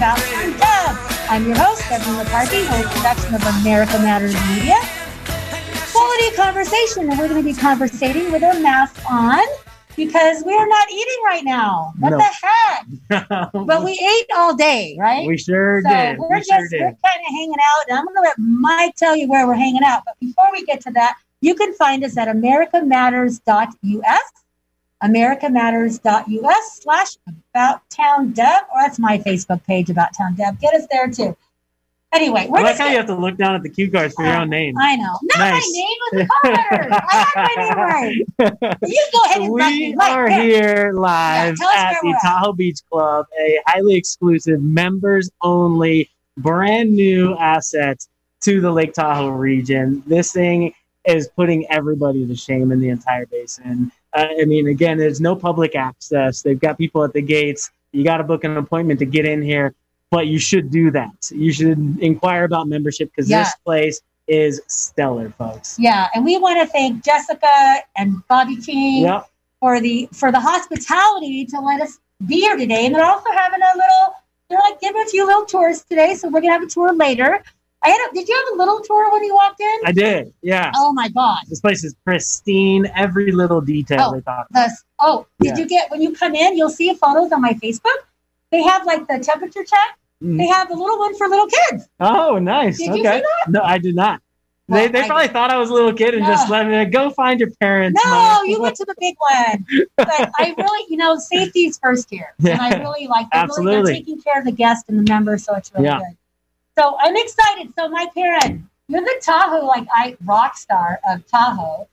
I'm about Town Deb. I'm your host, Debbie McCarthy. We're a production of America Matters Media. Quality conversation, and we're going to be conversating with our masks on because we are not eating right now. What No. the heck? But we ate all day, right? we sure so did. we're We just sure we're kind of hanging out, and I'm going to let Mike tell you where we're hanging out. But before we get to that, you can find us at americamatters.us, americamatters.us slash about town deb, or that's my Facebook page about town deb. Get us there too. Anyway, we're like just how you have to look down at the cue cards for your oh, own name. I know. Not Nice. my name was the letters. I had my name right. You go ahead and we are here. here live us at the at. Tahoe Beach Club, a highly exclusive, members only, brand new asset to the Lake Tahoe region. This thing is putting everybody to shame in the entire basin. I mean, again, there's no public access. They've got people at the gates. You got to book an appointment to get in here, but you should do that. You should inquire about membership because Yeah. this place is stellar, folks. Yeah, and we want to thank Jessica and Bobby King. Yep. for the for the hospitality to let us be here today. And they're also having a little, they're like giving a few little tours today. So we're gonna have a tour later. I had a, did you have a little tour when you walked in? I did. Yeah. oh my god. This place is pristine. Every little detail Oh. they thought. The, oh, did Yeah. you get when you come in, you'll see photos on my Facebook. They have like the temperature check. Mhm. They have the little one for little kids. Oh, nice. Did you see okay. No, I did not. Well, they they I- probably thought I was a little kid and just let me go find your parents. No, Mom." you went to the big one. But I really, you know, safety's first here. And I really like they're really they're Absolutely. taking care of the guests and the members, so it's really Yeah. good. So I'm excited. So my parent, you're the Tahoe, like I rock star of Tahoe.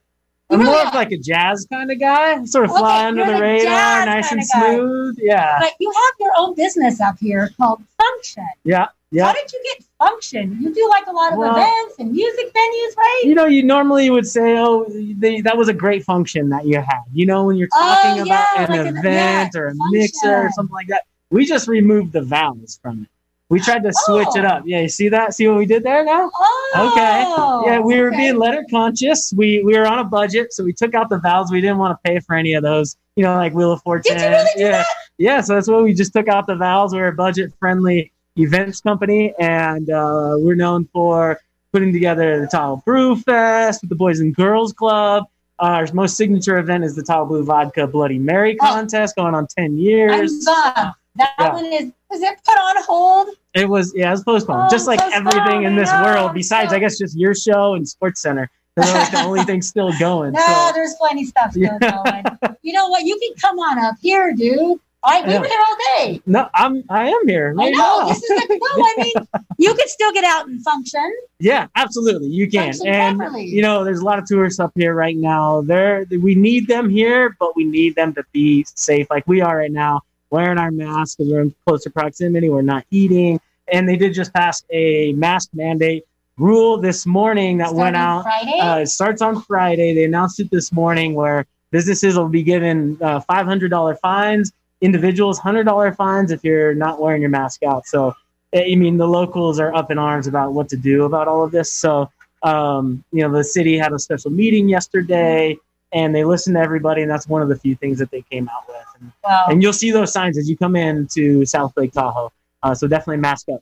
You I'm really more of like a jazz kind of guy. Sort of Okay, fly under the radar, nice and kinda guy. smooth. Yeah. but you have your own business up here called Function. Yeah. Yeah. How did you get Function? You do like a lot of Well- events and music venues, right? You know, you normally would say, "Oh, they, that was a great function that you had." You know, when you're Oh, talking about an like an- event yeah, or a mixer or something like that. We just removed the vowels from it. We tried to switch it Oh. up. Yeah, you see that? See what we did there now? Oh, Okay. Yeah, we were okay. being letter conscious. We we were on a budget, so we took out the vowels. We didn't want to pay for any of those. You know, like Wheel of Fortune. Did you really do yeah, that? yeah. So that's why we just took out the vowels. We're a budget friendly events company, and uh, we're known for putting together the Tahoe Brew Fest with the Boys and Girls Club. Our most signature event is the Tahoe Blue Vodka Bloody Mary Oh. contest, going on ten I'm years. That Yeah. one is is it put on hold? It was yeah, it was postponed. Oh, just like postponed, everything in this know, world, besides so- I guess just your show and Sports Center. They're like the only thing still going. No, so. there's plenty stuff still Yeah. going. You know what? You can come on up here, dude. I we Yeah. were here all day. No, I'm I am here. I know. now. This is like no, I mean, you can still get out and function. Yeah, absolutely. You can. Function And properly. you know, there's a lot of tourists up here right now. There we need them here, but we need them to be safe like we are right now, wearing our masks because we're in closer proximity, we're not eating. And they did just pass a mask mandate rule this morning that went out. Friday. Uh, it starts on Friday. They announced it this morning where businesses will be given uh, $500 fines, individuals $100 fines if you're not wearing your mask out. So, I mean, the locals are up in arms about what to do about all of this. So, um, you know, the city had a special meeting yesterday and they listen to everybody. And that's one of the few things that they came out with. And, well, and you'll see those signs as you come in to South Lake Tahoe. Uh, so definitely mask up.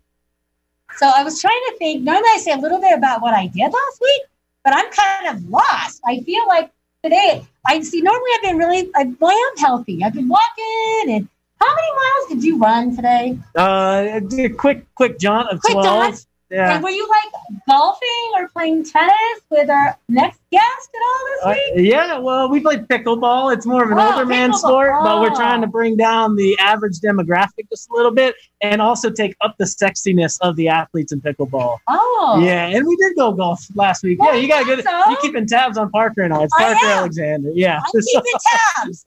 so I was trying to think. Normally, I say a little bit about what I did last week, but I'm kind of lost. I feel like today, I see. Normally, I've been really, I, well, I am healthy. I've been walking, and how many miles did you run today? Uh, a quick, quick jaunt of Quick 12. jaunt? Yeah. And were you like golfing or playing tennis with our next guest at all this Uh, week? yeah, well, we play pickleball. It's more of an Oh, older man sport, but we're Oh. trying to bring down the average demographic just a little bit and also take up the sexiness of the athletes in pickleball. Oh, Yeah, and we did go golf last week. Well, yeah, you got good. so. You keeping tabs on Parker and I. It's I Parker am. Alexander. Yeah. I'm keeping tabs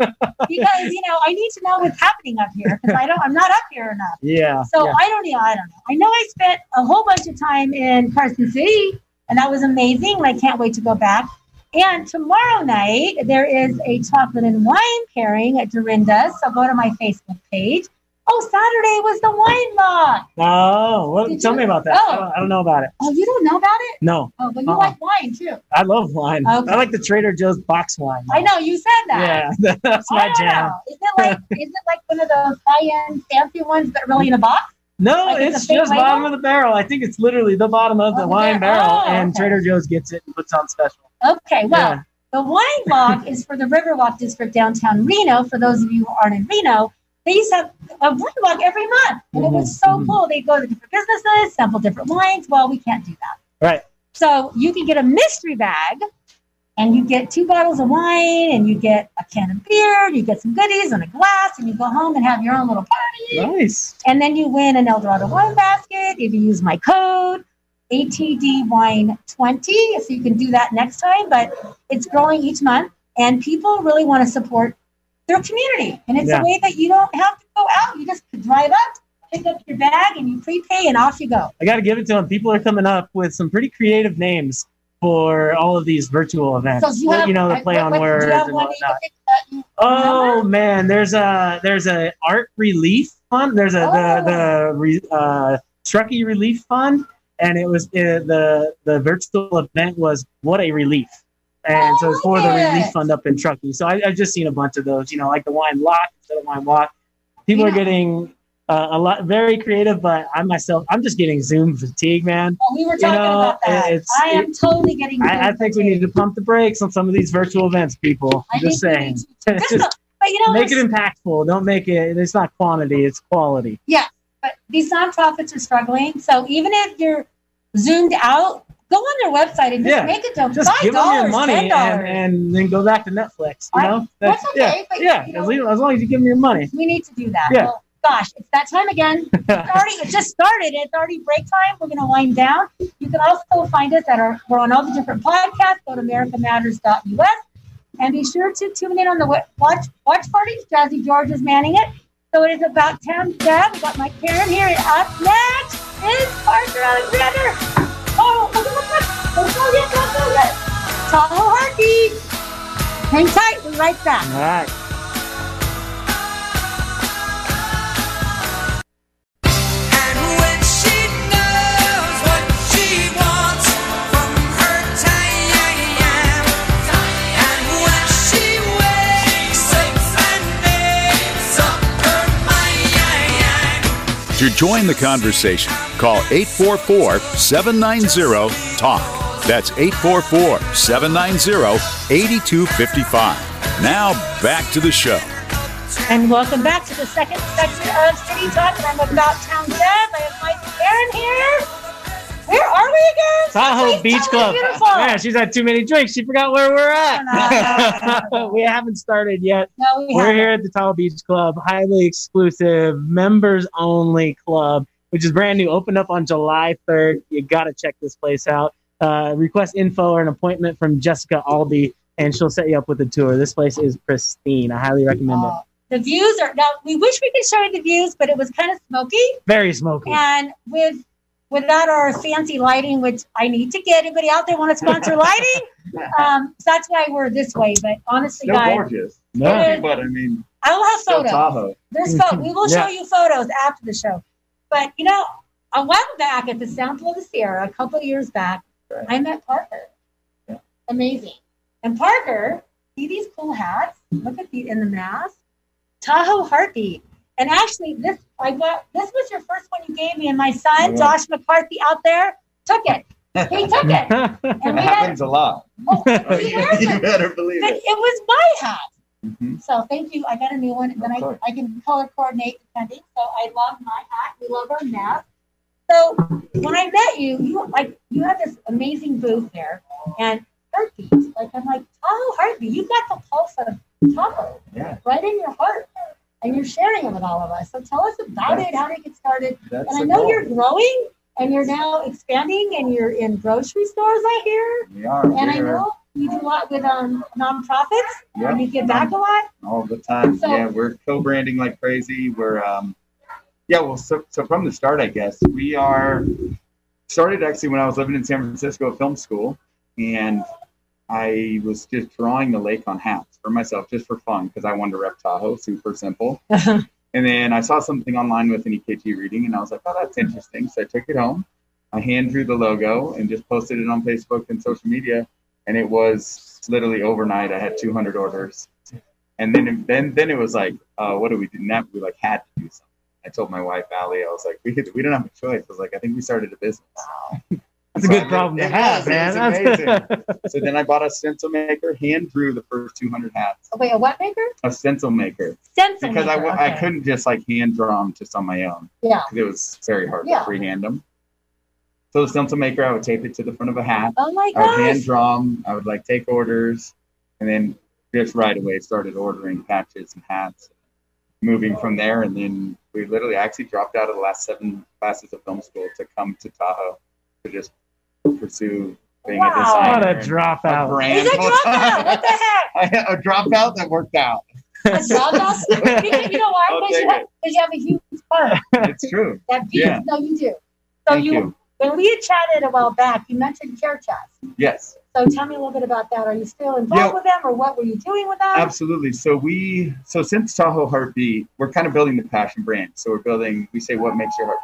because you know I need to know what's happening up here because I don't. I'm not up here enough. yeah. So yeah. I don't know. I don't know. I know I spent a whole bunch of time in Carson City, and that was amazing. I can't wait to go back. And tomorrow night there is a chocolate and wine pairing at Dorinda's. So go to my Facebook page. Oh, Saturday was the wine lock. Oh, Did tell you- me about that. Oh. I, don't, I don't know about it. Oh, you don't know about it? No, Oh, but you Uh-uh. like wine too. I love wine. Okay. I like the Trader Joe's box wine. I know you said that. Yeah, that's my jam. know. Is it like is it like one of those high end fancy ones, but really in a box? No, Like it's it's just label? bottom of the barrel. I think it's literally the bottom of the Oh, wine okay. barrel, Oh, and. Trader Joe's gets it and puts on special. Okay, well, Yeah. the wine walk is for the Riverwalk District downtown Reno. For those of you who aren't in Reno, they used to have a wine walk every month, and it was so Mhm, cool. They go to different businesses, sample different wines. Well, we can't do that. Right. So you can get a mystery bag, and you get two bottles of wine, and you get a can of beer, and you get some goodies and a glass, and you go home and have your own little party. Nice. And then you win an Eldorado wine basket if you use my code ATD Wine 20. So you can do that next time, but it's growing each month and people really want to support their community. And it's Yeah. a way that you don't have to go out. You just drive up, pick up your bag and you prepay and off you go. I got to give it to them. People are coming up with some pretty creative names for all of these virtual events. So you have, know, the play what- on what- words you have and you whatnot. can pick that you Oh man, there's a there's a art relief fund. There's a Oh. the the re, uh, Truckee Relief Fund, and it was uh, the the virtual event was what a relief, and so it's for the Oh, relief fund up in Truckee. So I, I've just seen a bunch of those. You know, like the wine lock instead of wine walk. People You are getting uh, a lot very creative, but I myself I'm just getting Zoom fatigue, man. Oh, we were talking know, about that. I am totally getting. I, I think we need to pump the brakes on some of these virtual events, people. I'm just saying. Just but you know, make it impactful. Don't make it. It's not quantity. It's quality. Yeah, but these nonprofits are struggling. So even if you're zoomed out, go on their website and just Yeah. make it to Just five give them your money and, dollars. and then go back to Netflix. You know, that's yeah, okay, but, yeah. you know- as, long, as long as you give them your money. we need to do that. Yeah. Well, gosh, it's that time again. It's already it just started. It's already break time. We're gonna wind down. You can also find us at our we're on all the different podcasts. Go to americamatters.us and be sure to tune in on the watch watch parties. Jazzy George is manning it. So it is about town dad. We got my Karen here. And up next is Parker Alexander. Oh, look, look, look. Don't go yet, don't go yet. Tahoe Heartbeat. Hang tight. We'll be right back. All right. To join the conversation, call 844 790 TALK. That's 844 790 8255. Now back to the show. And welcome back to the second section of City Talk. And I'm about town Deb. I have Mike Aaron here. Where are we again? Tahoe Please Beach Club. Beautiful. Yeah, she's had too many drinks. She forgot where we're no, at. no, no. we haven't started yet. No, we We're haven't. here at the Tahoe Beach Club, highly exclusive, members only club, which is brand new. Opened up on July 3rd. You got to check this place out. Uh, request info or an appointment from Jessica Alby, and she'll set you up with a tour. This place is pristine. I highly recommend it. Oh, the views are now. We wish we could show you the views, but it was kind of smoky, Very smoky. and with without our fancy lighting, which I need to get. Anybody out there want to sponsor lighting? Um, so that's why we're this way. But honestly, Still guys, gorgeous. Yeah. But I mean, I will have photos. Tahoe. There's photos. We will show you photos after the show. But you know, a while back at the Sample of the Sierra, a couple of years back, I met Parker. Amazing. And Parker, see these cool hats? Look at the in the mask. Tahoe Heartbeat. And actually, this I got. This was your first one you gave me, and my son Yeah. Josh McCarthy out there took it. He took it, and It we had. happens a lot. Oh, Oh, you, wears you it. better believe But it. it was my hat. Mhm. So thank you. I got a new one, and then I. I can color coordinate depending. So I love my hat. We love our mask. So when I met you, you like you had this amazing booth there, and heartbeat. Like I'm like, oh, heartbeat. You got the pulse of Tahoe Yeah, right in your heart, and you're sharing it with all of us. So tell us about it. How did it get started? that's And I know goal. you're growing, and you're now expanding, and you're in grocery stores. I hear, We are. and I know you do a lot with um nonprofits, yeah, and you give back a lot. all the time. So- yeah, we're co-branding like crazy. We're um, yeah. Well, so so from the start, I guess we are started actually when I was living in San Francisco at film school, and I was just drawing the lake on hats for myself, just for fun, because I wanted to rep Tahoe. Super simple. And then I saw something online with an EKG reading, and I was like, "Oh, that's interesting." So I took it home. I hand drew the logo and just posted it on Facebook and social media, and it was literally overnight. I had 200 orders, and then then then it was like, uh, "What do we do now?" We like had to do something. I told my wife Allie, I was like, "We we don't have a choice." I was like, "I think we started a business." That's a good I- problem to it have, was, man. was amazing. so then I bought a stencil maker, hand drew the first 200 hats. Oh, wait, a what maker? A stencil maker Stencil because I, maker. w- I okay. couldn't just like hand draw them just on my own. Yeah. 'cause It was very hard Yeah. to freehand them. So the stencil maker, I would tape it to the front of a hat. Oh my I would hand gosh. draw 'em. I would like take orders, and then just right away started ordering patches and hats. Moving from there, and then we literally actually dropped out of the last seven classes of film school to come to Tahoe to just pursue being Wow. a designer. What a and dropout. brand Is it full dropout? What the heck? a dropout that worked out. A dropout? Because you know why? Because you, have- you have a huge heart. It's true. That beat. Yeah. No, you do. So Thank you, you. when we had chatted a while back, you mentioned Care Chest. Yes. So tell me a little bit about that. Are you still involved Yeah. with them, or what were you doing with them? Absolutely. So we so since Tahoe Heartbeat, we're kind of building the passion brand. So we're building. We say what makes your heart.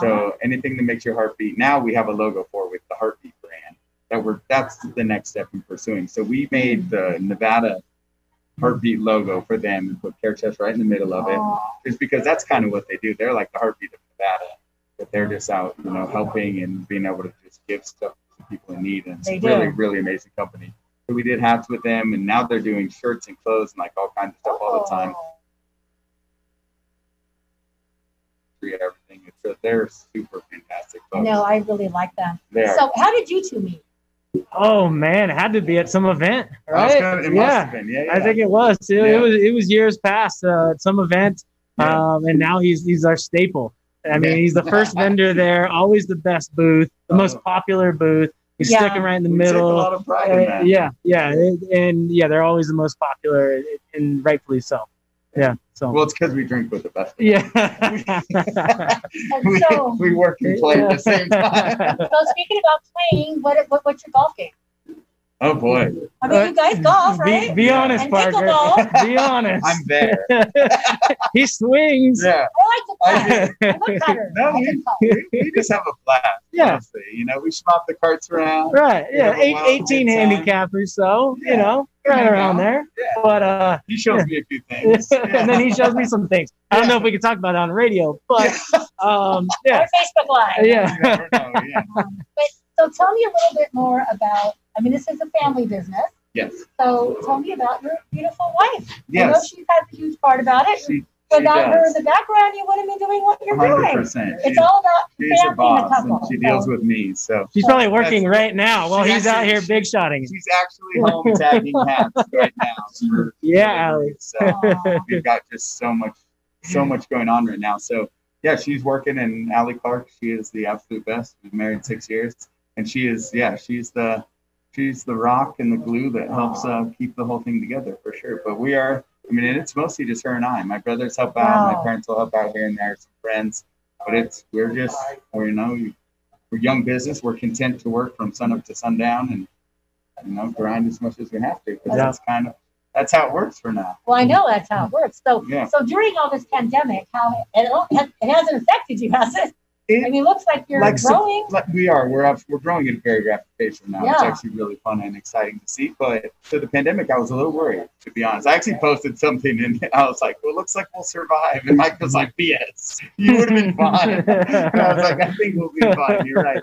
So anything that makes your heart beat. Now we have a logo for with the Heartbeat brand. That we're that's the next step in pursuing. So we made the Nevada Heartbeat logo for them and put Care Chest right in the middle of it, just because that's kind of what they do. They're like the heartbeat of Nevada, but they're just out, you know, helping and being able to just give stuff to people in need. And it's They a do. really, really amazing company. So we did hats with them, and now they're doing shirts and clothes and like all kinds of stuff all the time. Oh. Free everything. It's a, they're super fantastic. Folks. No, I really like them. they are. So how did you two meet? Oh man, it had to be at some event, right? kinda- it must yeah, have been. Yeah, yeah. I think it was. It, Yeah. it was. It was years past uh, at some event, Yeah. um, and now he's he's our staple. I mean, he's the first vendor there, always the best booth, the most Oh. popular booth. He's Yeah. sticking right in the we take a middle. lot of pride in Uh, that. yeah, yeah, and, and yeah, they're always the most popular, and rightfully so. Yeah. So. Well, it's because we drink with the best. yeah. And We, so, we work and play at the same time. so speaking about playing, what, what what's your golf game? Oh boy, I mean, you guys golf, right? Be, be honest, And Parker. pickleball. Be honest. I'm there. he swings. Yeah. I like I to. I'm a. No, I we- we, we just have a blast. Yeah. honestly. You know, we swap the carts around. Right. Yeah. Yeah, Eight, 18 it's, uh, handicap or so, you know, right Yeah. around there. Yeah. But, uh, He shows me a few things. and then he shows me some things. I don't know if we can talk about it on radio, but, um, yeah. Or Facebook Live. Yeah. Know, yeah. But so tell me a little bit more about. I mean, this is a family business. Yes. So tell me about your beautiful wife. Yes. I know Yes. she has a huge part about it. She, she Without her in the background, you wouldn't be doing what you're hundred doing. percent. It's all about She's a family and a boss, couple. and she deals So- with me. So She's probably working That's- right now while She's he's out here big shotting. she's actually home tagging hats right now. for- Yeah, Allie. So Aw. we've got just so much, so much going on right now. So yeah, she's working, and Allie Clark, she is the absolute best. We've been married six years, and she is, yeah, she's the, she's the rock and the glue that helps uh, keep the whole thing together for sure. But we are, I mean, and it's mostly just her and I. My brothers help out, Wow. my parents will help out here and there, some friends, but it's we're just, you know, we're young business. We're content to work from sun up to sundown, and you know, grind as much as we have to because Yeah. that's kind of that's how it works for now. Well, I know that's how it works. So, Yeah. so during all this pandemic, how it, it hasn't affected you, has it? It- I mean, it looks like you're like growing. Like we are, we're up, we're growing at a very rapid pace right now. Yeah. It's actually really fun and exciting to see. But to the pandemic, I was a little worried, to be honest. I actually posted something and I was like, "Well, it looks like we'll survive." And Mike was like, "BS, you would have been fine." and I was like, "I think we'll be fine." You're right.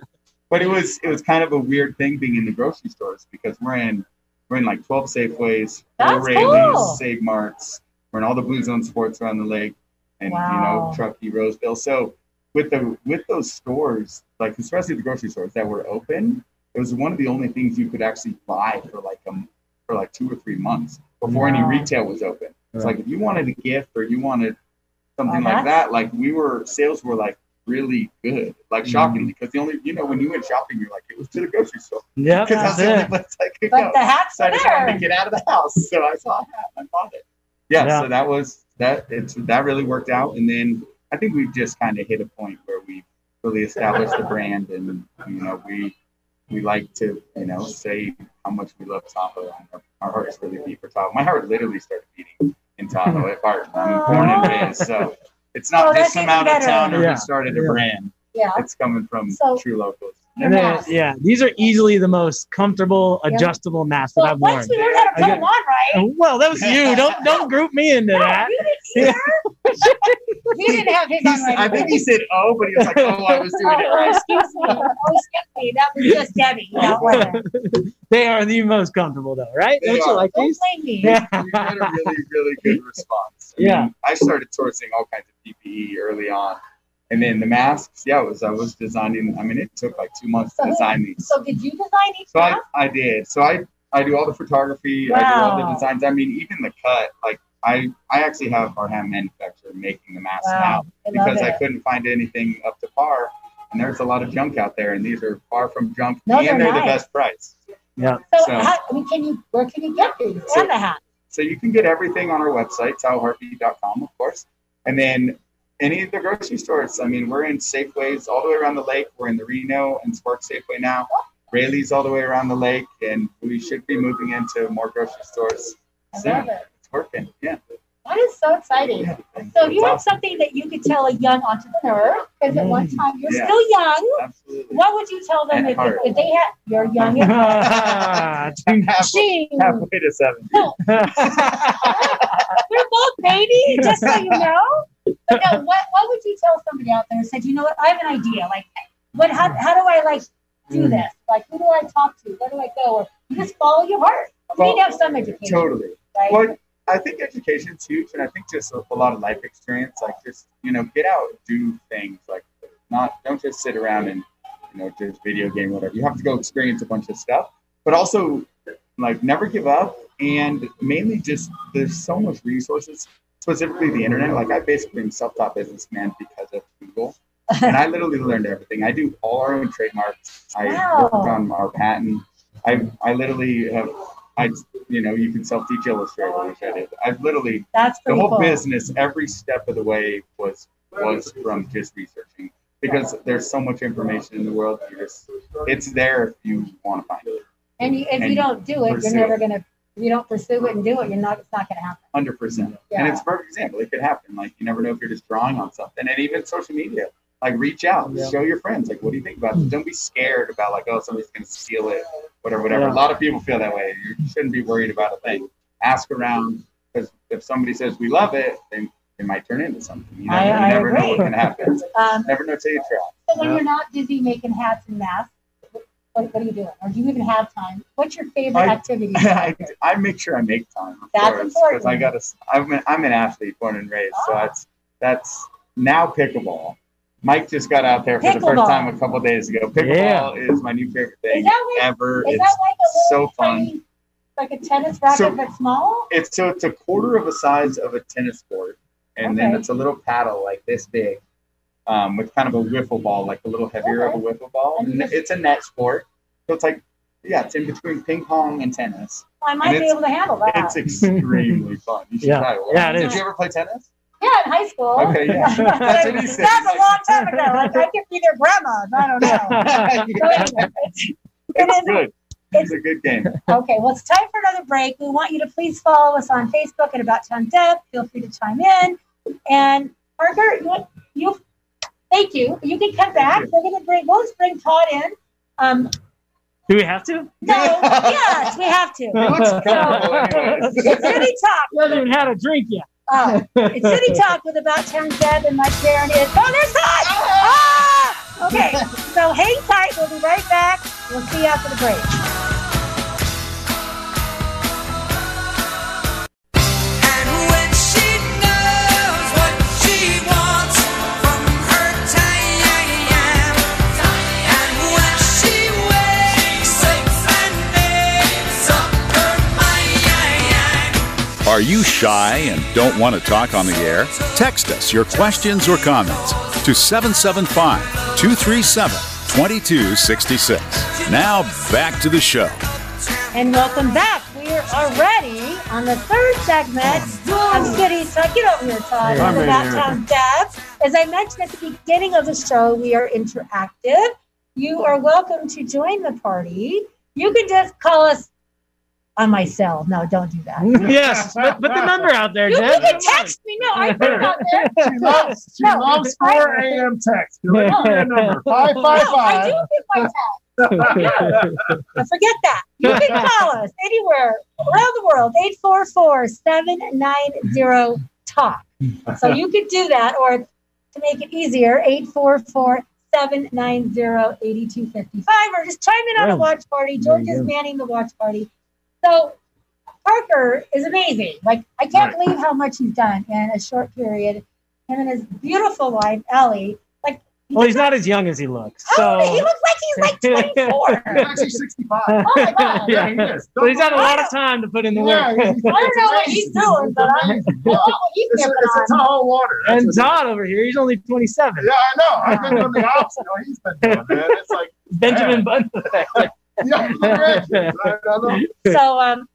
But it was it was kind of a weird thing being in the grocery stores because we're in we're in like 12 Safeways, four Raley's, cool. Save Marts. We're in all the Blue Zone sports around the lake, and you know Truckee, Roseville. So with the with those stores, like especially the grocery stores that were open, it was one of the only things you could actually buy for like um for like two or three months before any retail was open. It's Right. like if you wanted a gift or you wanted something Oh, like that, like we were sales were like really good, like Mm-hmm. shocking because the only you know when you went shopping, you're like it was to the grocery store Yeah, because that's that's the only place I could But go. the hats So I just wanted there. to get out of the house. So I saw a hat and I bought it. Yeah, Yeah. so that was that it's that really worked out. And then I think we've just kind of hit a point where we really established the brand and you know, we we like to, you know, say how much we love Tahoe and our, our hearts really beat for Tahoe. My heart literally started beating in Tahoe at heart. I'm born and raised. So it's Oh, not that's just some even out of better. towner Yeah. who started a Yeah. brand. Yeah. It's coming from So- true locals. Your And then, yeah, these are easily the most comfortable, Yeah. adjustable masks that I've worn. once we learn how to put get- them on, right? Oh, well, that was you. Don't don't group me into No, that. you didn't either. he didn't have his on right I think away. he said oh, but he was like, oh, I was doing it Oh, right. excuse me. Oh, excuse me. That was just Debbie. Wasn't. They are the most comfortable, though, right? They Don't you are. like Don't these? blame me. Yeah. we had a really, really good response. I Yeah. mean, I started sourcing all kinds of PPE early on. And then the masks, yeah, it was I was designing. I mean, it took like two months to design these. So did you design each So I, mask? I did. So I, I do all the photography. Wow. I do all the designs. I mean, even the cut. Like I, I actually have our hand manufacturer making the masks Wow. now I because I it. couldn't find anything up to par. And there's a lot of junk out there, and these are far from junk, No, and they're they're, the best price. Yeah. So, so- how, I mean, can you? Where can you get these? So- and the hat. So you can get everything on our website, tahoeheartbeat.com, of course. And then any of the grocery stores. I mean, we're in Safeways all the way around the lake. We're in the Reno and Spark Safeway now. Raley's all the way around the lake, and we should be moving into more grocery stores I soon. love it. It's working. Yeah. That is so exciting. yeah. So if you It's had awesome. something that you could tell a young entrepreneur, because at one Mm. time you're Yeah. still young, Absolutely. what would you tell them At if, if they had you're young at heart? halfway, Gee, halfway to seven. They're both baby, just so you know. But no, what what would you tell somebody out there who said, you know what, I have an idea. Like what how how do I like do Hmm. Mm. this? Like who do I talk to? Where do I go? Or you just follow your heart. You need to have some education. Totally. Right? Well, I think education's huge, and I think just a, a lot of life experience. Like just you know, get out, do things. Like not don't just sit around and you know just video game whatever. You have to go experience a bunch of stuff, but also like never give up, and mainly just there's so much resources, specifically the internet. Like I basically am self-taught businessman because of Google. and I literally learned everything. I do all our own trademarks. I Wow. worked on our patent. I I literally have I you know you can self teach Illustrator, which I did. I've literally That's the whole cool. business every step of the way was was from just researching because there's so much information in the world. You just it's there if you want to find it. And you, if you don't do it, you're never it. gonna. If you don't pursue it and do it, you're not. It's not gonna happen. Hundred percent. Yeah. And it's a perfect example. It could happen. Like you never know if you're just drawing on something. And even social media. Like reach out, Yeah. show your friends. Like, what do you think about this? Don't be scared about like, oh, somebody's gonna steal it, whatever, whatever. Yeah. A lot of people feel that way. You shouldn't be worried about a thing. Ask around because if somebody says we love it, then it might turn into something. You never, I- I you never know what can happen. Um, never know till you try. so when Yeah. you're not busy making hats and masks, what, what are you doing? Or do you even have time? What's your favorite I- activity? I, I make sure I make time. Of That's course, important. Because I got to. I'm an, I'm an athlete, born and raised. So Ah. that's that's now pickleball. Mike just got out there for the first time a couple days ago. Pickleball is my new favorite Is thing that like ever. is it's that like a so little fun. tiny, like a tennis racket So- but small? It's so it's a quarter of the size of a tennis court, and then it's a little paddle like this big, um, with kind of a wiffle ball, like a little heavier of a wiffle ball. And you And just- it's a net sport, so it's like yeah, it's in between ping pong and tennis. I might and be able to handle that. It's extremely fun. You should Yeah. try it. Yeah, it Did is. you ever play tennis? yeah, in high school. Okay, yeah. That's what he said. That a long time ago. Like, I could be their grandma. I don't know. So anyway, it's- it It's good. It's a good game. Okay, well, it's time for another break. We want you to please follow us on Facebook at About Town Deb. Feel free to chime in. And Parker, you, you thank you. You can come back. We're gonna bring. We'll just bring Todd in. Um, Do we have to? no, yes, we have to. looks comfortable. It's City Talk. We haven't even had a drink yet. Oh, it's City Talk with About Town Deb, and my Karen is. Oh, there's Todd. Ah! Okay, so hang tight. We'll be right back. We'll see you after the break. You shy and don't want to talk on the air? Text us your questions or comments to 775 237 2266. Now back to the show. And welcome back. We are already on the third segment of City Talk. Get over here, Todd. I'm Of right About here. As I mentioned at the beginning of the show, we are interactive. You are welcome to join the party. You can just call us on my cell. No, don't do that. yes, put, put the number out there, You, you can text me. No, I put it out there. She loves, she No, loves 4 a.m. text. You're like, "Give me a number. No, I 555. do pick my text. But forget that. You can call us anywhere around the world, 844-790-TALK. So you could do that, or to make it easier, 844-790-8255, or just chime in on a watch party. George is manning the watch party. So Parker is amazing. Like, I can't Right. believe how much he's done in a short period. Him and his beautiful wife, Ellie. Like, he Well, he's just- not as young as he looks. Oh, So he looks like he's like 24. He's actually 65. Oh my god. Yeah, he is. but he's had a lot of time to put in the Yeah, work. I don't know what he's doing, but I, I don't know what he's It's, a, dipping it's a tall water. That's and what it is. Todd over here, he's only 27. Yeah, I know. I've been doing the opposite. What he's been doing, man. It's like, Benjamin Button. Yeah, directions. I, I know. So um,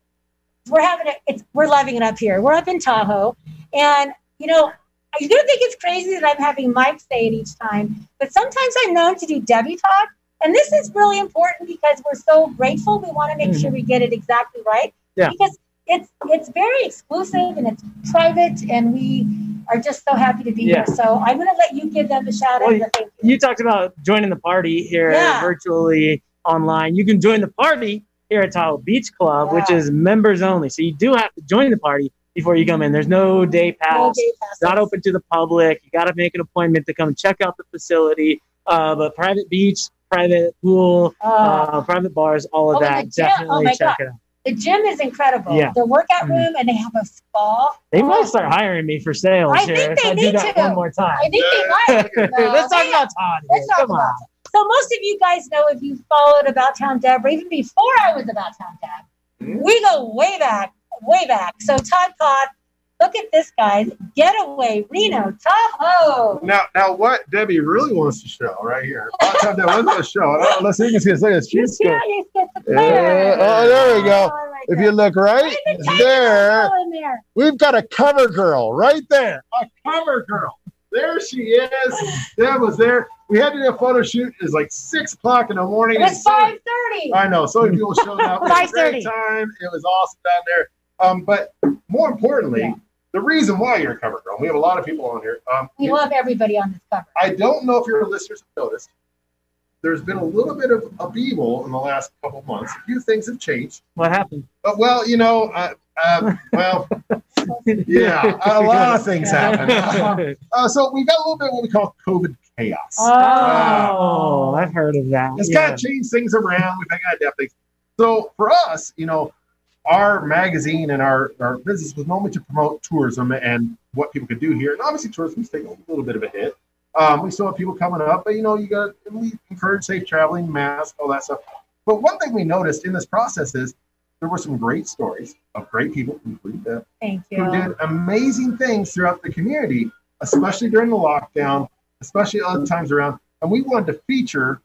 we're having it. It's we're loving it up here. We're up in Tahoe, and you know. You're gonna think it's crazy that I'm having Mike say it each time, but sometimes I'm known to do Debbie talk, and this is really important because we're so grateful. We want to make sure we get it exactly right. Yeah. Because it's it's very exclusive and it's private, and we are just so happy to be Yeah. here. So I'm gonna let you give them a shout out. Well, thank you. you talked about joining the party here Yeah. virtually online. You can join the party here at Tahoe Beach Club, which is members only. So you do have to join the party before you come in. There's no day pass. No not open to the public. You got to make an appointment to come check out the facility. Uh, but private beach, private pool, Oh. uh, private bars, all of Oh, that. gym- Definitely oh check God. it out. The gym is incredible. Yeah. The workout Mhm. room, and they have a spa. They Oh, might start hiring me for sales I here think if they I do need that to. one more time. I think they might. No, Let's talk about Todd. Let's talk Come about on. So most of you guys know if you followed About Town Deb, or even before I was About Town Deb, Mm-hmm. we go way back, way back. So Todd Cod, look at this guy, Getaway Reno Tahoe. Now, now, what Debbie really wants to show right here. I'll tell you what to show. Let's see if you can see this. You She's see good. you get the Yeah, player. oh, there we go. Oh, If you look right Look at the tank there, there. we've got a cover girl right there. A cover girl. There she is. Deb was there. We had to do a photo shoot. It was like six o'clock in the morning. It and was so- five thirty. I know. So many people showed up. We had a great 5:30. time. It was awesome down there. Um, but more importantly, Yeah. the reason why you're a cover girl, we have a lot of people on here. Um, We love everybody on this cover. I don't know if your listeners have noticed. There's been a little bit of upheaval in the last couple months. A few things have changed. What happened? Uh, well, you know, uh, uh, well, yeah, a lot of things happen. Uh, so we've got a little bit of what we call COVID chaos. Oh, I've heard of that. It's Yeah. got to change things around. We've got to adapt things. So for us, you know, our magazine and our, our business was normally to promote tourism and what people could do here. And obviously, tourism's taking a little bit of a hit. Um, we still have people coming up, but you know, you got we encourage safe traveling, mask, all that stuff. But one thing we noticed in this process is there were some great stories of great people, including Deb, Thank who did amazing things throughout the community, especially during the lockdown, especially other times around. And we wanted to feature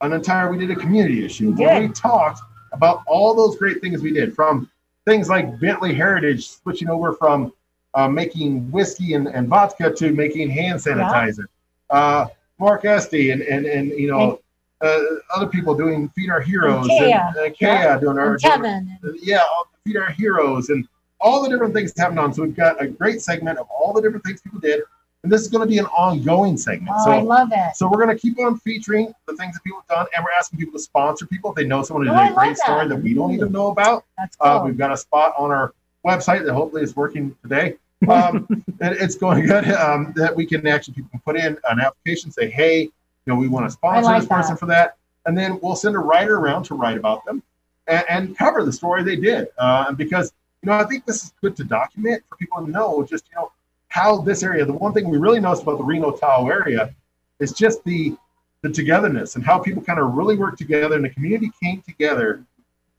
an entire, we did a community issue We where we talked about all those great things we did from things like Bently Heritage, switching over from uh, making whiskey and, and vodka to making hand sanitizer. Uh, Mark Estee and, and, and you know, uh, other people doing Feed Our Heroes And Kea. and Kea Yeah. doing our Kevin. yeah, all the feed our heroes and all the different things happened on. So we've got a great segment of all the different things people did, and this is going to be an ongoing segment. Oh, I love it. so we're going to keep on featuring the things that people have done, and we're asking people to sponsor people if they know someone who Oh, did a great love story that. that we don't even know about. That's cool. Uh, we've got a spot on our website that hopefully is working today. Um, and it's going good. Um, that we can actually people can put in an application, say, hey, you know, we want to sponsor like this person that. for that, and then we'll send a writer around to write about them and, and cover the story they did. Uh, because you know, I think this is good to document for people to know just you know how this area. The one thing we really noticed about the Reno Tahoe area is just the the togetherness and how people kind of really work together and the community came together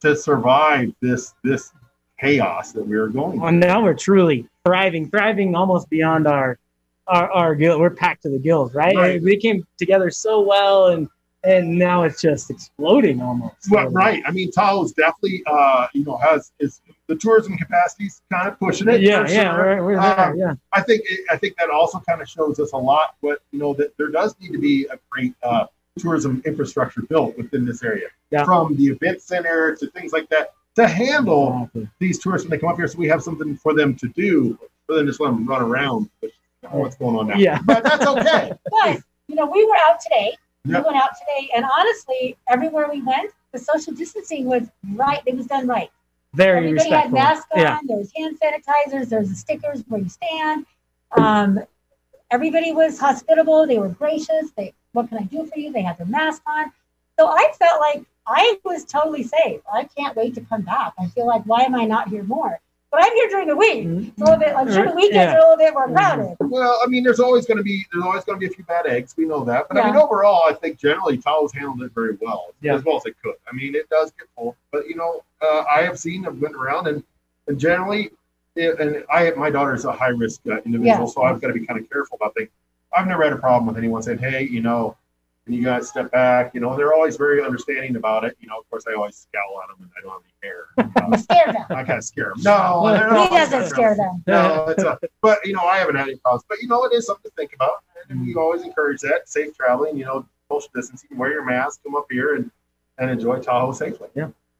to survive this this chaos that we were going. Well, now we're truly thriving, thriving almost beyond our our, our gill. We're packed to the gills, right? Right. We came together so well, and and now it's just exploding almost. Well, right. I mean, Tahoe's definitely, uh, you know, has is the tourism capacity's kind of pushing it. Yeah, yeah, sure. we're, we're there. Um, yeah, I think I think that also kind of shows us a lot. But you know that there does need to be a great uh, tourism infrastructure built within this area, Yeah. from the event center to things like that, to handle Exactly. these tourists when they come up here, so we have something for them to do, rather than just let them run around. Which, I don't know what's going on now? Yeah. but that's okay. But you know, we were out today. Yep. We went out today, and honestly, everywhere we went, the social distancing was right. It was done right. very Everybody had masks on. Yeah, There was hand sanitizers. There's the stickers where you stand. Um, everybody was hospitable. They were gracious. They, what can I do for you? They had their mask on. So I felt like I was totally safe. I can't wait to come back. I feel like, why am I not here more? But I'm here during the week. It's a little bit. I'm sure the weekends Yeah. are a little bit more crowded. Well, I mean, there's always going to be there's always going to be a few bad eggs. We know that, but I mean, overall, I think generally Tahoe's handled it very well, Yeah. as well as it could. I mean, it does get full, but you know, uh, I have seen I've went around and and generally, it, and I my daughter's a high risk uh, individual, Yeah. so I've got to be kind of careful about things. I've never had a problem with anyone saying, "Hey, you know." Can you guys step back? You know, they're always very understanding about it. You know, of course, I always scowl at them, and I don't have any hair. You scared them. I kind of scare them. No, He doesn't scare them. no, it's a, but you know, I haven't had any problems. But you know, it is something to think about, and we always encourage that safe traveling. You know, social distancing, wear your mask, come up here and and enjoy Tahoe safely.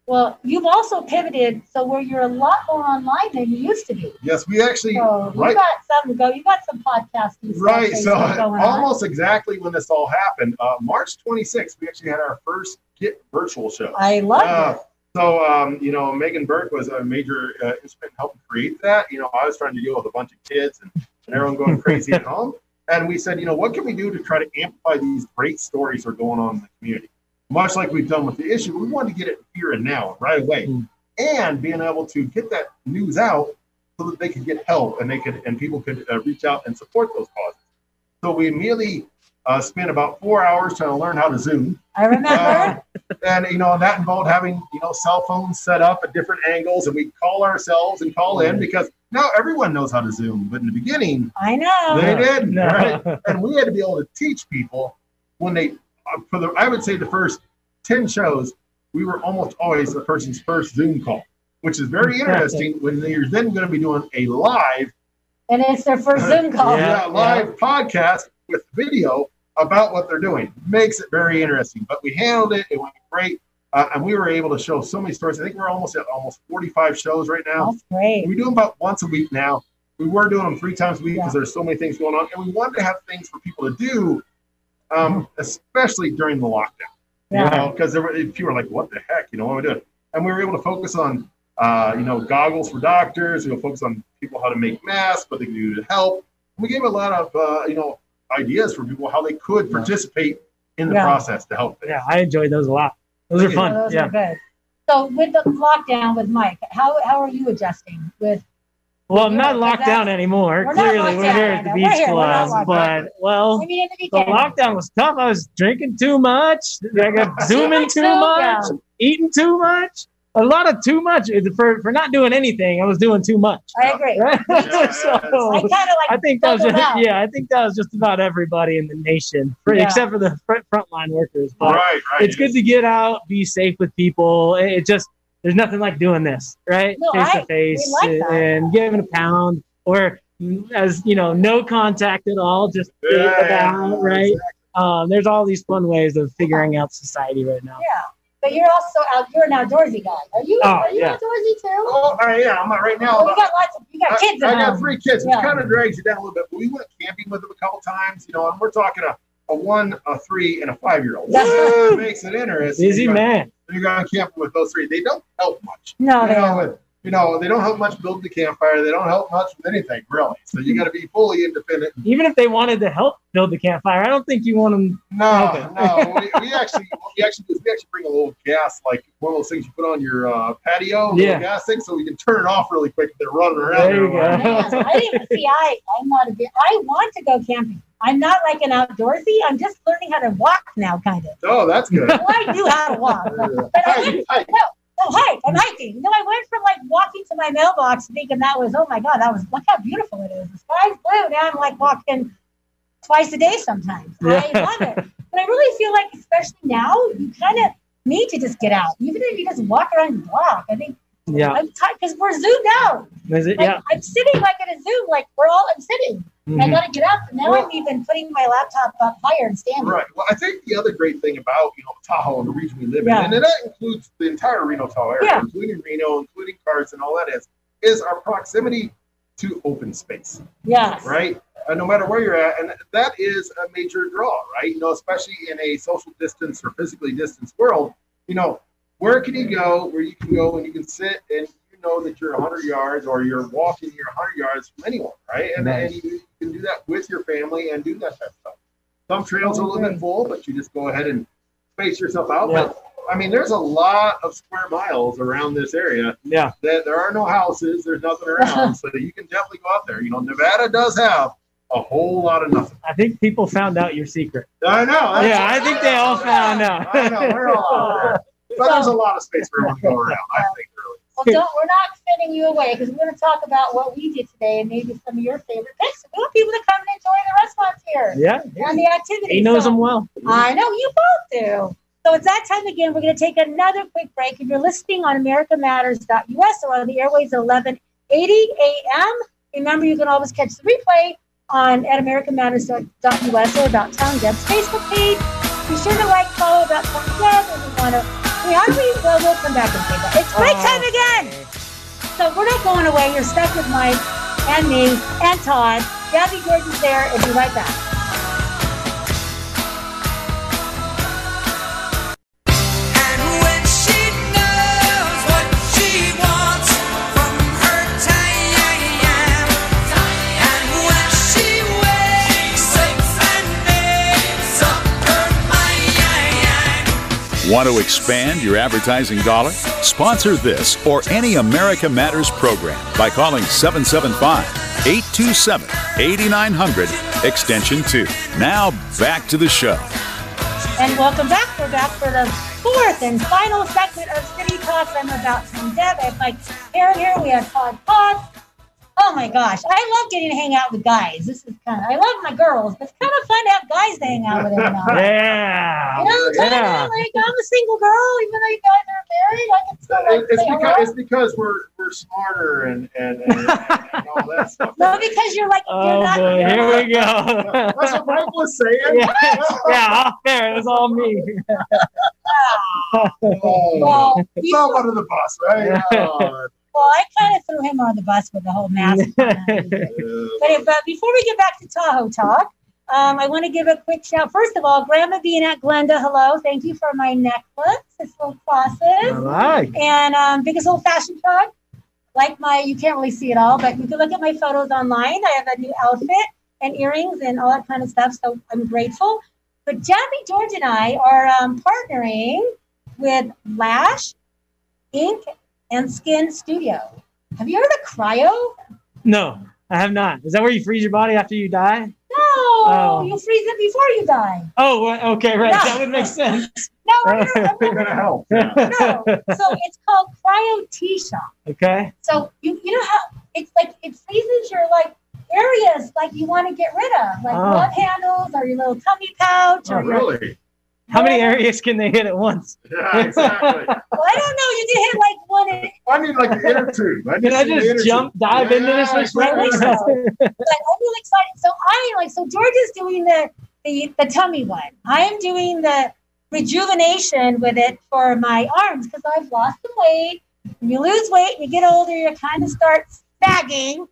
Well, you've also pivoted so where you're a lot more online than you used to be. Yes, we actually So you got some go. You got some podcasting. right. So going on. almost exactly when this all happened, uh, March 26th, we actually had our first Get virtual show. I love Uh, it. So, um, you know, Megan Burke was a major uh, instrument in helping create that. You know, I was trying to deal with a bunch of kids and, and everyone going crazy at home. And we said, you know, what can we do to try to amplify these great stories that are going on in the community? Much like we've done with the issue, we wanted to get it here and now, right away, Mm. and being able to get that news out so that they could get help and they could and people could uh, reach out and support those causes. So we immediately uh, spent about four hours trying to learn how to Zoom I remember. uh, and you know that involved having you know cell phones set up at different angles and we call ourselves and call in because now everyone knows how to zoom but in the beginning I know. they didn't No. right? and we had to be able to teach people when they for the i would say the first 10 shows we were almost always the person's first zoom call which is very interesting when you're then going to be doing a live and it's their first Zoom call. yeah, Yeah, live podcast with video about what they're doing. Makes it very interesting. But we handled it. It went great. Uh, and we were able to show so many stories. I think we're almost at almost 45 shows right now. That's great. We do them about once a week now. We were doing them three times a week because Yeah. there's so many things going on. And we wanted to have things for people to do, um, especially during the lockdown you know, because there were people were like, "What the heck?" You know, what am I doing? And we were able to focus on, uh, you know, goggles for doctors. We were focus on people how to make masks, what they can do to help. We gave a lot of, uh, you know, ideas for people how they could participate in the Yeah. process to help. Them. yeah, I enjoyed those a lot. Those are Yeah. fun. Those yeah. are good. So with the lockdown with Mike, how how are you adjusting with Well, I'm not locked down anymore. We're Clearly, we're here at the beach here. Club. But well, I mean in the the lockdown was tough. I was drinking too much. I got zooming too too, much, eating too much. A lot of too much eh, for for not doing anything. I was doing too much. I agree. Right? yeah, so I kind of like I think that was just, yeah. I think that was just about everybody in the nation, for, Yeah. except for the front frontline workers. But Right, right. it's good to get out, be safe with people. It, it just there's nothing like doing this, right? No, Face I- to face like and giving a pound or as you know, no contact at all, just Yeah, being yeah, about, right? Um, there's all these fun ways of figuring out society right now. Yeah. But you're also out you're an outdoorsy guy. Are you Oh, are you yeah. outdoorsy too? Oh, yeah, I am. I'm right now. Well, you got lots of you got kids I, I got three kids, which Yeah. kind of drags you down a little bit. But we went camping with them a couple times, you know, and we're talking a, a one, a three, and a five year old. That makes it interesting. Busy You're going- man. You're going camping with those three. They don't help much. No, you they know, don't. with- you know, they don't help much build the campfire. They don't help much with anything, really. So you got to be fully independent. Even if they wanted to help build the campfire, I don't think you want them. No, Okay. no. We, we actually, we actually we actually bring a little gas, like one of those things you put on your uh, patio, a little Yeah. gas thing, so we can turn it off really quick if they're running around. There you go. Man, I didn't even see I I'm not a bit I want to go camping. I'm not like an outdoorsy. I'm just learning how to walk now, kind of. Oh, that's good. Well, I knew how to walk. But, but I went oh, Hi, hi. oh, hike, I'm hiking. You know, I went from like walking to my mailbox thinking that was, oh my God, that was, look how beautiful it is. The sky's blue. Now I'm like walking twice a day sometimes. I love it. But I really feel like, especially now, you kind of need to just get out, even if you just walk around your block. I think Yeah. I'm tired because we're zoomed out. Is it? Like, Yeah. I'm sitting like in a Zoom, like we're all, I'm sitting. I Mhm. got to get up. And now I'm even putting my laptop up higher and standing. Right. Well, I think the other great thing about you know Tahoe and the region we live Yeah. in, and that includes the entire Reno Tahoe area, Yeah. including Reno, including Carson, all that is, is our proximity to open space. Yes. right? Uh, no matter where you're at, and that is a major draw, right? You know, especially in a social distance or physically distanced world. You know, where can you go where you can go and you can sit and you know that you're 100 yards or you're walking you're 100 yards from anyone, right? And, Nice. and you can do that with your family and do that type of stuff. Some trails are a little bit full, but you just go ahead and space yourself out. Yeah. But I mean, there's a lot of square miles around this area Yeah. that there are no houses, there's nothing around, so you can definitely go out there. You know, Nevada does have a whole lot of nothing. I think people found out your secret. I know. Yeah, I think they all found out. I know. We're all out there. But there's a lot of space for everyone to go around. I think. Well, don't, we're not sending you away because we're going to talk about what we did today and maybe some of your favorite picks. We want people to come and enjoy the restaurants here Yeah. and the activities. He knows So- them well. I know you both do. So it's that time again. We're going to take another quick break. If you're listening on AmericaMatters.us or on the airways at 1180 a.m., remember you can always catch the replay on at AmericaMatters.us or About Town Deb's Facebook page. Be sure to like, follow About Town Deb, and we want to. We? Well, we'll come back and say that. It's break Oh. time again. So we're not going away. You're stuck with Mike and me and Todd. Gabby Gordon's there, and be right back. Want to expand your advertising dollar? Sponsor this or any America Matters program by calling 775 827 8900 extension 2. Now back to the show. And welcome back. We're back for the fourth and final segment of City Talk. I'm About Town Deb. I have Mike Aaron here. We have Todd Potts. Oh my gosh, I love getting to hang out with guys. This is kind of, I love my girls, but it's kind of fun to have guys to hang out with every now. Yeah. You know, kind Yeah. of like I'm a single girl, even though you guys are married. I can still like It's because, it's because we're we're smarter and and, and, and all that stuff. No, because you're like, you're Oh not. boy, here we go. That's what Mike was saying. yeah, yeah, off there. It was all me. Oh, Well, it's you- all under the bus, right? Oh, well, I kind of threw him on the bus with the whole mask. uh, But, but before we get back to Tahoe talk, um, I want to give a quick shout. First of all, Grandma being at Glenda, hello. Thank you for my necklace. this little crosses. All right. And um, biggest old fashioned truck. Like my, you can't really see it all, but you can look at my photos online. I have a new outfit and earrings and all that kind of stuff. So I'm grateful. But Jabby George and I are um, partnering with Lash Ink and Skin Studio. Have you heard of Cryo? No, I have not. Is that where you freeze your body after you die? No, Oh. you freeze it before you die. Oh, okay, right. No. That would make sense. No, I'm not- I'm it's gonna help. no. So it's called Cryo T Shop. Okay. So you you know how it's like it freezes your like areas like you want to get rid of, like Oh. glove handles or your little tummy pouch Oh, or your. really? How many areas can they hit at once? Yeah, exactly. Well, I don't know. You can hit like one. I need like the inner tube. I Can I the inner just tube. jump, dive into this Yeah, for straight? exactly. but I'm really excited. So I like so George is doing the the the tummy one. I am doing the rejuvenation with it for my arms because I've lost some weight. When you lose weight, and you get older, you kind of start sagging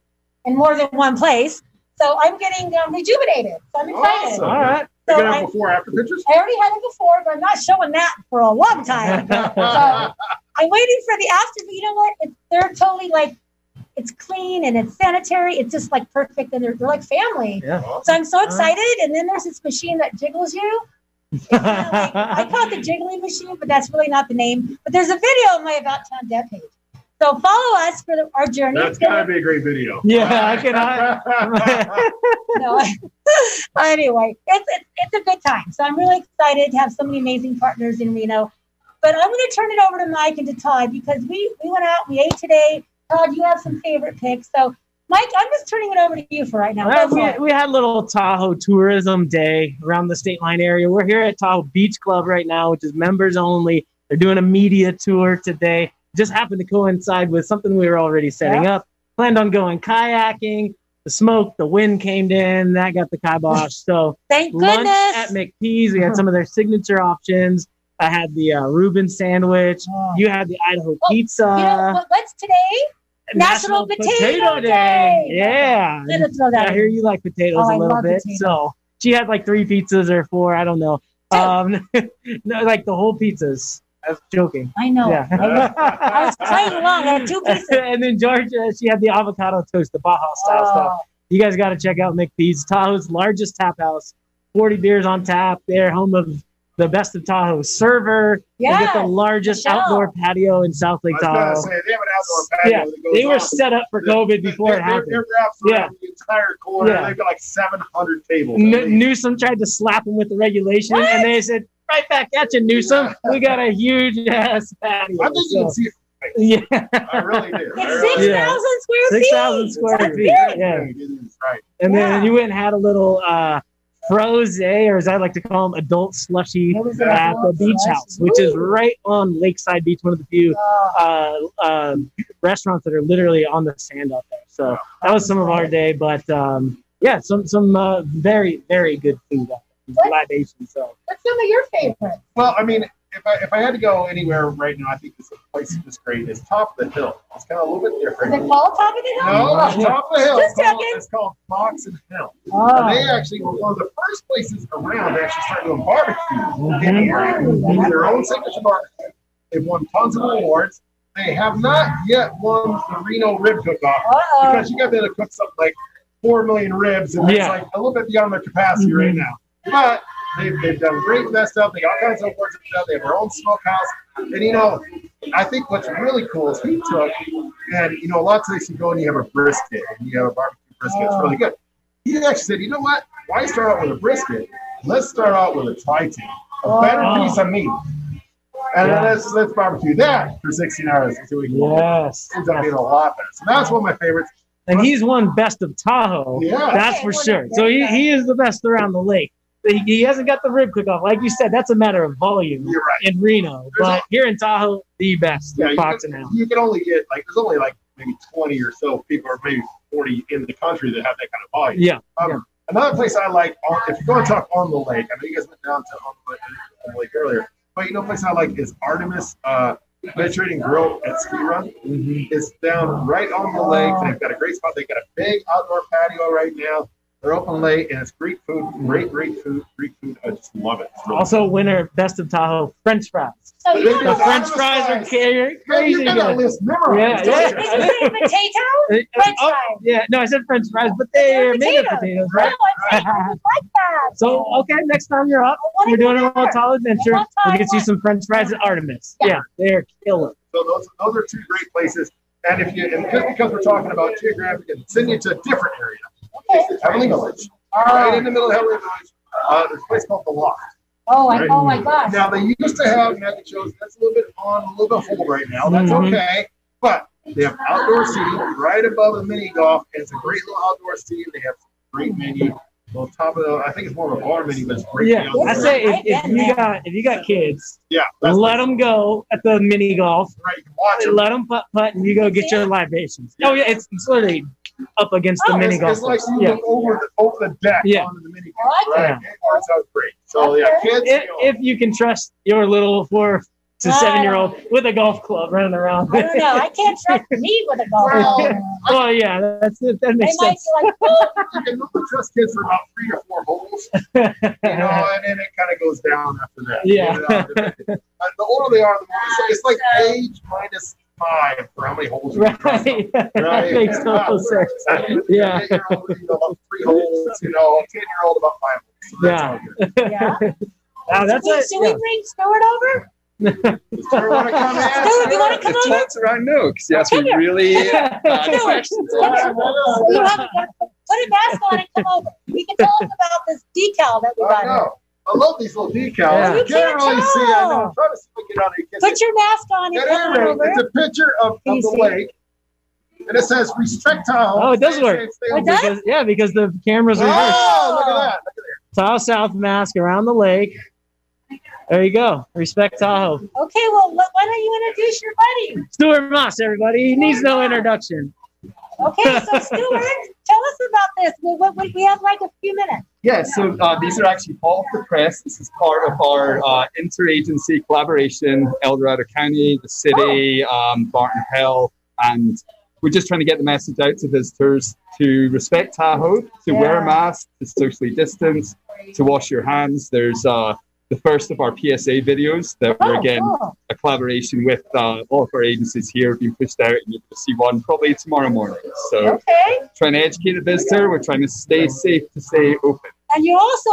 in more than one place. So I'm getting um, rejuvenated. So I'm excited. Awesome. All right. You're So gonna I, have before after pictures. I already had it before, but I'm not showing that for a long time. So I'm waiting for the after, but you know what? It's, they're totally like, it's clean and it's sanitary. It's just like perfect, and they're, they're like family. Yeah. So I'm so excited. And then there's this machine that jiggles you. It's like- I call it the jiggling machine, but that's really not the name. But there's a video on my About Town Deb page. So follow us for the, our journey. That's It's gonna- gotta be a great video. Yeah, I cannot. no. anyway, it's, it's it's a good time. So I'm really excited to have so many amazing partners in Reno. But I'm going to turn it over to Mike and to Todd because we we went out, we ate today. Todd, you have some favorite picks. So, Mike, I'm just turning it over to you for right now. Well, Go for we, we had a little Tahoe tourism day around the state line area. We're here at Tahoe Beach Club right now, which is members only. They're doing a media tour today. Just happened to coincide with something we were already setting up. Planned on going kayaking. The smoke, the wind came in, that got the kibosh. So Thank lunch goodness. at McP's. We had some of their signature options. I had the uh, Reuben sandwich. Oh. You had the Idaho Oh, pizza. you know what, what's today? National Potato Potato Day. Yeah. I'm going to throw that I hear you like potatoes Oh, a little bit. potatoes. So she had like three pizzas or four. I don't know. Um, no, like the whole pizzas. I was joking. I know. Yeah. I, was, I was playing along. I had two pieces. and then Georgia, uh, she had the avocado toast, the Baja style oh. stuff. Oh, You guys got to check out McP's, Tahoe's largest tap house. 40 beers on tap. They're home of the best of Tahoe server. They get the largest Michelle. outdoor patio in South Lake was gonna Tahoe. say they have an outdoor patio. Yeah, that goes They were off. set up for COVID before They're- it happened. They're, they're wrapped Yeah. around the entire corner. Yeah. They've got like 700 tables. N- Newsom tried to slap him with the regulation, and they said, "Right back at you, Newsom. We got a huge ass patio." I think you can see it. yeah, I really do. It's really 6,000 do. square feet. six thousand square That's feet. big. Yeah, right. and Yeah. then you went and had a little uh, froze, or as I like to call them, adult slushy at the beach slushy. house, which is right on Lakeside Beach, one of the few Oh, uh, uh, restaurants that are literally on the sand out there. So that was some of our day, but um, yeah, some some uh, very very good food. out there. Libation, so what's some of your favorites? Well, I mean, if I if I had to go anywhere right now, I think this place is great. Is Top of the Hill. It's kind of a little bit different. Is different. it called Top of the Hill? No, it's Top of the Hill. Just It's called, it's called Fox and Hill. And Oh. they actually were one of the first places around to actually start doing barbecue in the area. Mm-hmm. They their own signature barbecue. They've won tons of awards. They have not yet won the Reno rib cook-off because you got to cook something like four million ribs, and it's Yeah. like a little bit beyond their capacity right now. But they've, they've done great with that stuff. They got all kinds of awards. They have their own smokehouse. And you know, I think what's really cool is he took, and you know, a lot of places you go and you have a brisket and you have a barbecue brisket. It's really good. He actually said, you know what? Why start out with a brisket? Let's start out with a tri-tip, a better piece of meat. And then Yeah. let's let's barbecue that for 16 hours until we can yes, ends up being a lot better. So that's one of my favorites. and he's won best of Tahoe. Yeah. That's for sure. So he, he is the best around the lake. He, he hasn't got the rib cook off, like you said. That's a matter of volume You're right. in Reno, but here in Tahoe, the best. Yeah, you can, you can only get like there's only like maybe 20 or so people, or maybe 40 in the country that have that kind of volume. Yeah, Um, yeah. Another place I like, if you're going to talk on the lake, I know you guys went down to on the lake, on the lake earlier, but you know, a place I like is Artemis uh, Mediterranean Grill at Ski Run. Mhm. It's down right on the lake. They've got a great spot. They've got a big outdoor patio right now. They're open late, and it's great food, great, great food, great food. I just love it. Really Also, winner best of Tahoe French fries. So you The The French Artemis fries are fries. ca- Man, crazy you got that good. list memorized. Yeah, don't Is yeah. it potato? Uh, French oh, fries. yeah, no, I said French fries, but they're made of potatoes, right? No, I'm saying I like that. So, okay, next time you're up, we're doing a little there. tall adventure. We'll get you one. some French fries at Artemis. Yeah. Yeah, they're killer. So those, those are two great places. And if you, and just because we're talking about geographic, and send you to a different area, Okay. Heavenly Village, right in the middle of Heavenly Village. Uh, there's a place called the Loft. Oh, I, Right. oh my gosh. Now they used to have magic shows. That's a little bit on, a little bit hold right now. That's Mhm. okay. But they have outdoor seating right above the mini golf, and it's a great little outdoor seating. They have some great menu. On top of the, I think it's more of a bar menu, but it's great. Yeah. I say if, if you there. got if you got kids, yeah, let them go at the mini golf. right. You can watch them. Let them putt putt, and you go get your libations. Oh yeah, it's, it's literally up against the mini It's, golf. it's like course. you Yeah. over the over the deck Yeah. onto the mini I golf. like Right. It works great. So yeah, kids. If, you know, if you can trust your little four to I seven year old uh, with a golf club running around. I don't know. I can't trust me with a golf Well, ball. oh yeah, that's that They makes might sense. be like, oh, you can only trust kids for about three or four holes, you know, and then it kind of goes down after that. Yeah. You know, the older they are, the more it's, it's like age minus five for how many holes you can trust them. right, that makes total sense. Yeah. Eight-year-old, know, about three holes, you know, a ten-year-old about five holes. So Yeah. yeah. Wow, that's Should we, it. should we bring Stuart over? Sure wanna come in? Stuart, you want to come It's over? lots around no, because you asked me really uh, Stuart, questions. You have a, put a mask on and come over. You can tell us about this decal that we Oh, got. no. I love these little decals. Yeah. You You can't can't really see. I know. I'm trying to see if I can get on it. Put your mask on and At come any rate, over. it's a picture of, of the lake, and it says "Respect Tahoe." Oh, it does Stay work. safe, stay Oh, it does? Because, yeah, because the camera's reversed. Oh, look at that! Look at Tahoe South mask around the lake. There you go. Respect Tahoe. Okay, well, wh- why don't you introduce your buddy? Stuart Moss, everybody. He needs no introduction. Okay, so Stuart, tell us about this. We, we, we have like a few minutes. Yeah, so uh, these are actually part of the press. This is part of our uh, interagency collaboration, El Dorado County, the city, um, Barton Health, and we're just trying to get the message out to visitors to respect Tahoe, to wear Yeah. a mask, to socially distance, to wash your hands. There's uh, the first of our PSA videos that Oh, we're again cool. a collaboration with uh, all of our agencies here being pushed out, and you're going to see one probably tomorrow morning. So Okay, trying to educate the visitor, we're trying to stay safe to stay open. And you're also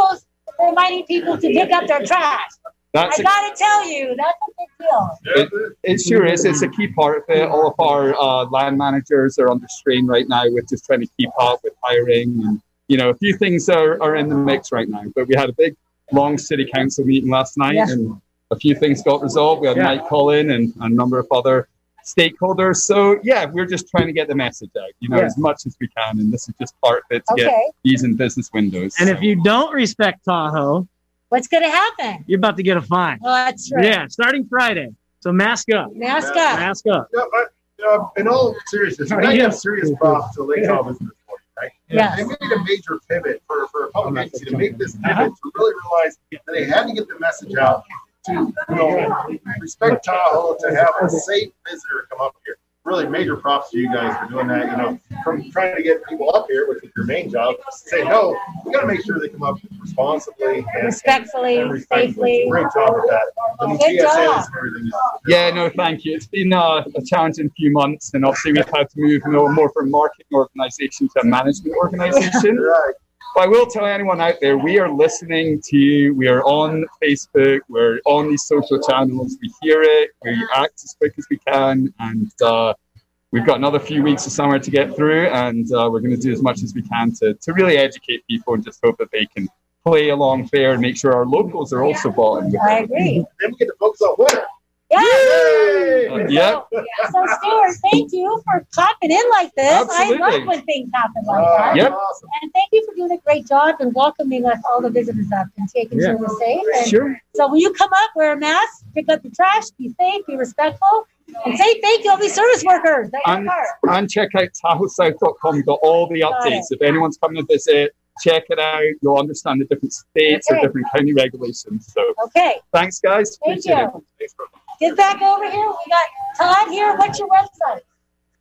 reminding people to pick up their trash. That's I a gotta tell you, that's a big deal. it. It sure is. It's a key part of it. All of our uh, land managers are under strain right now with just trying to keep up with hiring. And, you know, a few things are, are in the mix right now. But we had a big, long city council meeting last night Yeah. and a few things got resolved. We had Yeah. Mike Cullen and a number of other stakeholders. So, yeah, we're just trying to get the message out, you know, Yeah. as much as we can. And this is just part of it to get these in business windows. And if you don't respect Tahoe, what's gonna happen? you're about to get a fine. Well, that's true. Yeah, starting Friday. So mask up. Mask up. Mask up. Yeah, but uh, in all seriousness, we Yeah. have serious props to Lake Tahoe Business Authority, right? Yes. They made a major pivot for, for a public agency to make this pivot to really realize that they had to get the message out to, you know, respect Tahoe, to have a safe visitor come up here. Really major props to you guys for doing that, you know, from trying to get people up here, which is your main job, say, no, we gotta make sure they come up responsibly and Respectfully, and respectfully. safely. Great job with that. And Good job. and everything else. Yeah, no, thank you. It's been uh, a challenging few months, and obviously we've had to move you know, more from marketing organization to a management organization. Right. But I will tell anyone out there, we are listening to you. We are on Facebook. We're on these social channels. We hear it. We act as quick as we can, and uh, we've got another few weeks of summer to get through, and uh, we're going to do as much as we can to, to really educate people and just hope that they can play along fair and make sure our locals are also bought in I agree. Then we get the focus on winter. Yeah. Yay! Uh, Yep. So Stuart, thank you for popping in like this. Absolutely. I love when things happen like Uh, that. Yep. Awesome. And thank you for doing a great job and welcoming us, all the visitors up and taking Yeah. sure we're safe. And Sure. So when you come up, wear a mask, pick up the trash, be safe, be respectful, and say thank you to all these service workers. That And, part. and check out tahoesouth.com. We've got all the updates. If anyone's coming to visit, check it out. You'll understand the different states Okay. or different county regulations. So Okay, thanks, guys. Thank Appreciate you. it. Thanks, bro. Get back over here. We got Todd here. What's your website?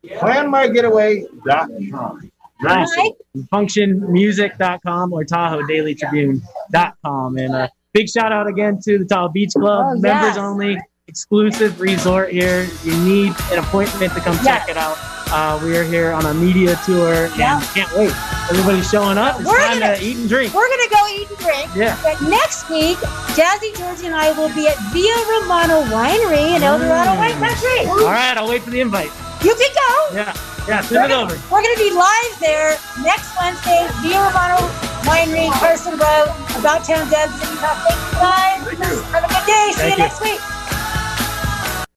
PlanMyGetaway.com. Nice. Mike? functionmusic.com or tahoedailytribune.com. And a big shout out again to the Tahoe Beach Club, Oh, members yes. only, exclusive resort here. You need an appointment to come Yes. check it out. Uh, we are here on a media tour and Yeah. can't wait. Everybody's showing up. It's We're time gonna- to eat and drink. We're gonna go eat and drink. Yeah. But next week, Jazzy Georgie and I will be at Via Romano Winery in El Dorado Mm. Wine Country. All right, I'll wait for the invite. You can go. Yeah, yeah, send it over. We're going to be live there next Wednesday, Via Romano Winery, Carson Road, about town Debs. Thank you guys. Have a good day. See Thank you you. next week.